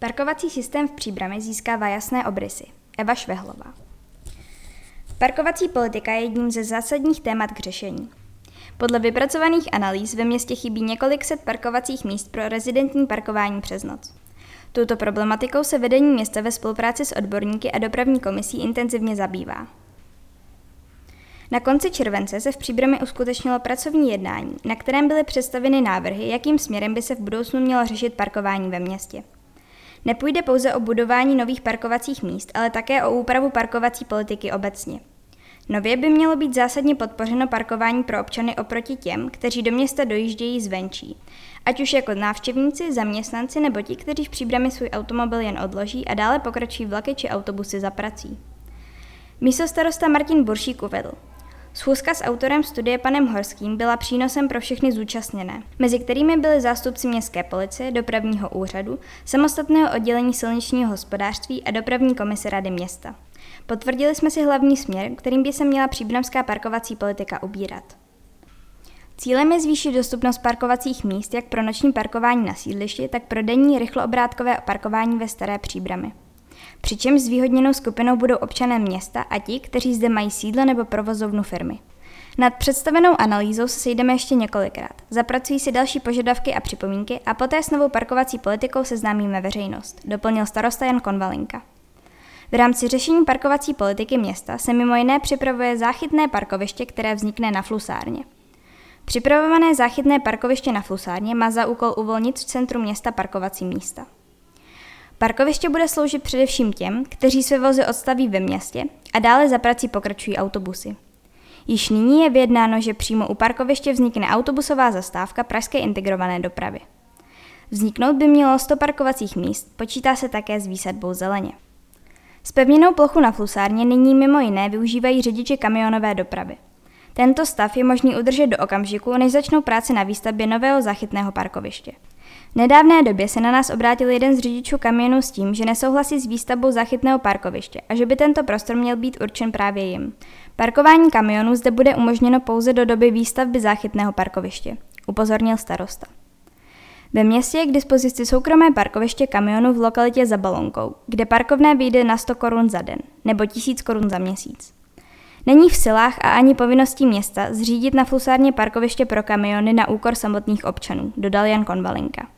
Parkovací systém v Příbrami získává jasné obrysy. Eva Švehlová. Parkovací politika je jedním ze zásadních témat k řešení. Podle vypracovaných analýz ve městě chybí několik set parkovacích míst pro rezidentní parkování přes noc. Touto problematikou se vedení města ve spolupráci s odborníky a dopravní komisí intenzivně zabývá. Na konci července se v Příbrami uskutečnilo pracovní jednání, na kterém byly představeny návrhy, jakým směrem by se v budoucnu mělo řešit parkování ve městě. Nepůjde pouze o budování nových parkovacích míst, ale také o úpravu parkovací politiky obecně. Nově by mělo být zásadně podpořeno parkování pro občany oproti těm, kteří do města dojíždějí zvenčí, ať už jako návštěvníci, zaměstnanci nebo ti, kteří v příbrami svůj automobil jen odloží a dále pokračují vlaky či autobusy za prací. Místo starosta Martin Buršík uvedl. Schůzka s autorem studie panem Horským byla přínosem pro všechny zúčastněné, mezi kterými byli zástupci městské policie, dopravního úřadu, samostatného oddělení silničního hospodářství a dopravní komise rady města. Potvrdili jsme si hlavní směr, kterým by se měla příbramská parkovací politika ubírat. Cílem je zvýšit dostupnost parkovacích míst jak pro noční parkování na sídlišti, tak pro denní rychloobrátkové parkování ve Staré příbramy. Přičemž zvýhodněnou skupinou budou občané města a ti, kteří zde mají sídlo nebo provozovnu firmy. Nad představenou analýzou se sejdeme ještě několikrát. Zapracují si další požadavky a připomínky a poté s novou parkovací politikou seznámíme veřejnost, doplnil starosta Jan Konvalinka. V rámci řešení parkovací politiky města se mimo jiné připravuje záchytné parkoviště, které vznikne na Flusárně. Připravované záchytné parkoviště na Flusárně má za úkol uvolnit v centru města parkovací místa. Parkoviště bude sloužit především těm, kteří své vozy odstaví ve městě a dále za prací pokračují autobusy. Již nyní je vyjednáno, že přímo u parkoviště vznikne autobusová zastávka Pražské integrované dopravy. Vzniknout by mělo 100 parkovacích míst, počítá se také s výsadbou zeleně. Spevněnou plochu na Flusárně nyní mimo jiné využívají řidiči kamionové dopravy. Tento stav je možný udržet do okamžiku, než začnou práce na výstavbě nového zachytného parkoviště. Nedávné době se na nás obrátil jeden z řidičů kamionů s tím, že nesouhlasí s výstavbou zachytného parkoviště a že by tento prostor měl být určen právě jim. Parkování kamionů zde bude umožněno pouze do doby výstavby záchytného parkoviště, upozornil starosta. Ve městě je k dispozici soukromé parkoviště kamionů v lokalitě za Balonkou, kde parkovné vyjde na 100 korun za den nebo 1000 korun za měsíc. Není v silách a ani povinností města zřídit na flusárně parkoviště pro kamiony na úkor samotných občanů, dodal Jan Konvalinka.